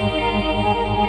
thank you.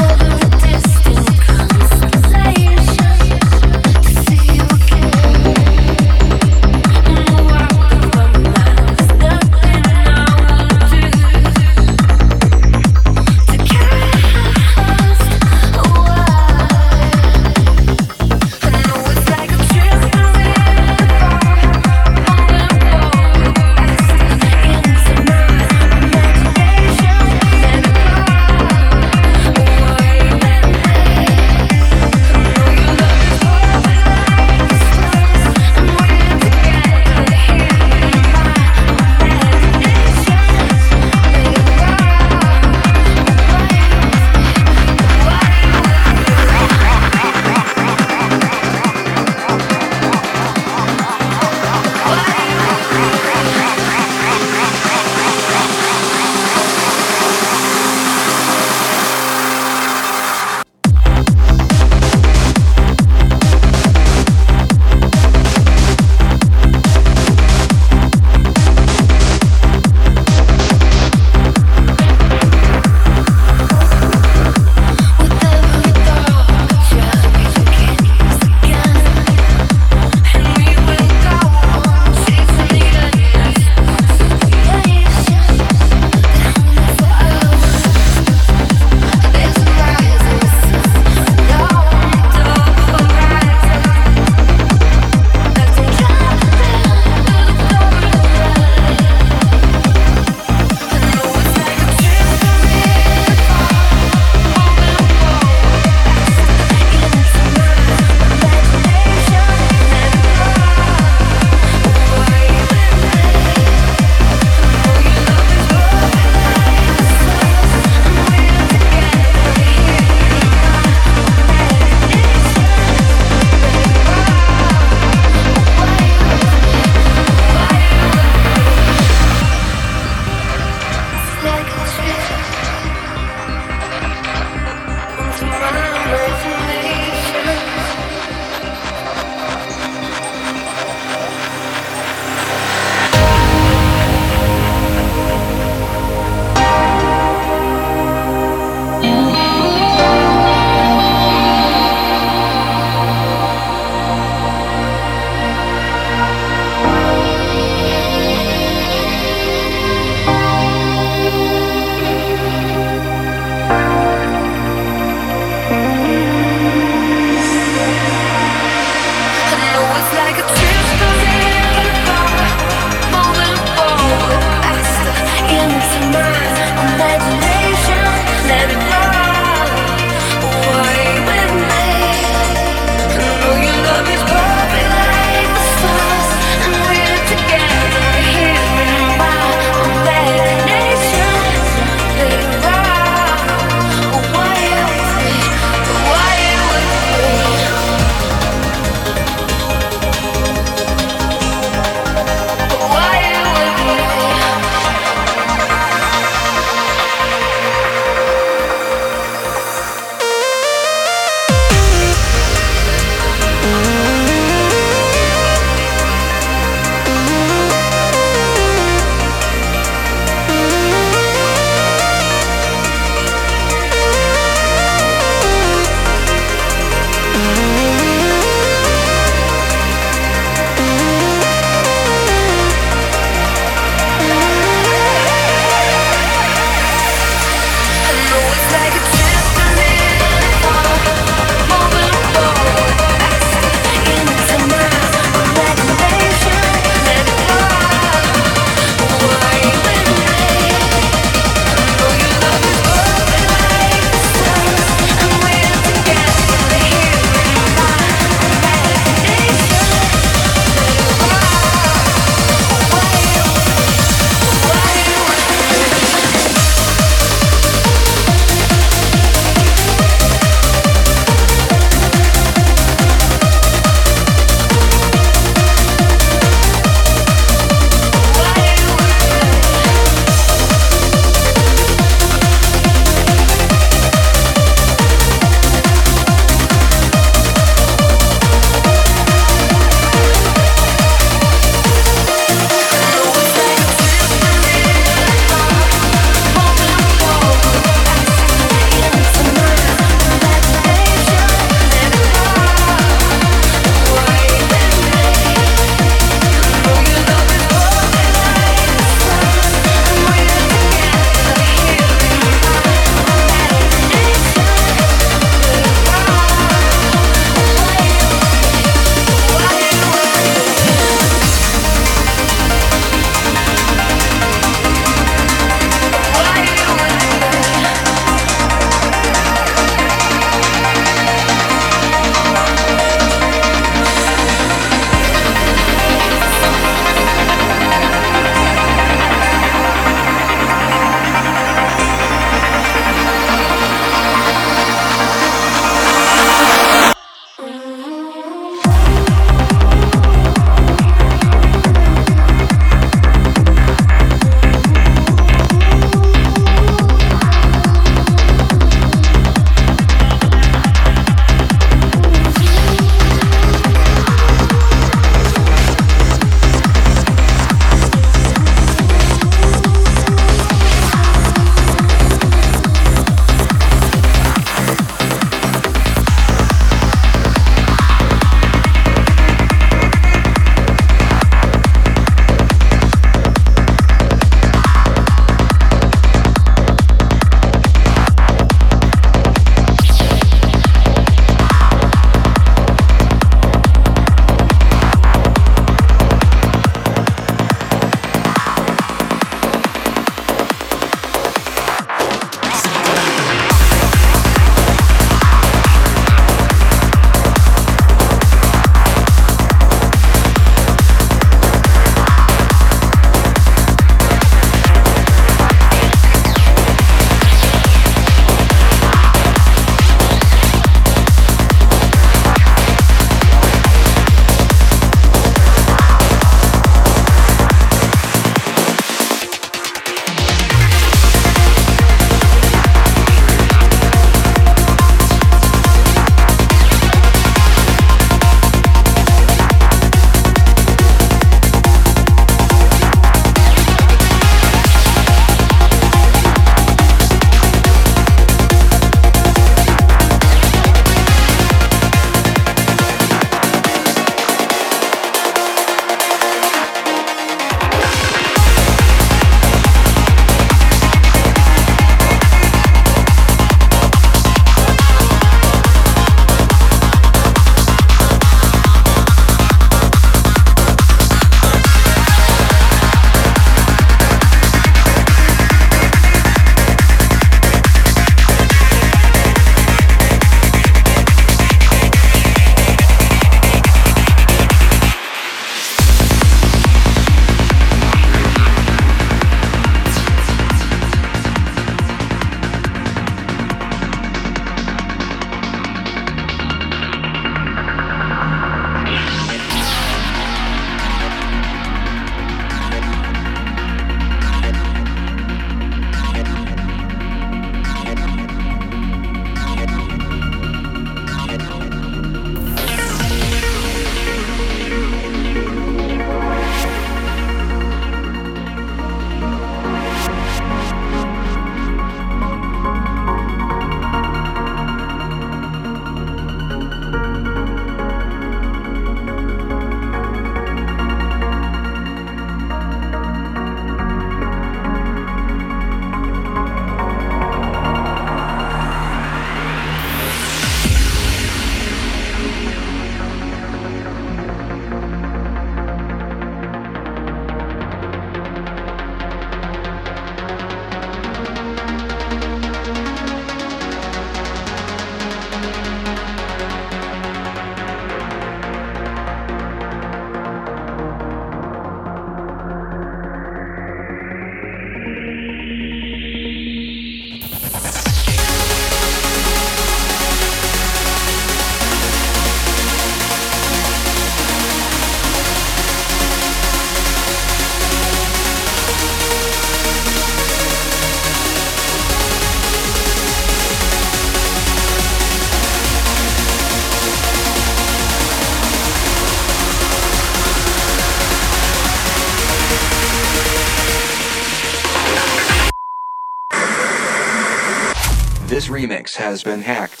Remix has been hacked.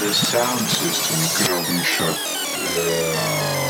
The sound system cannot be shut down.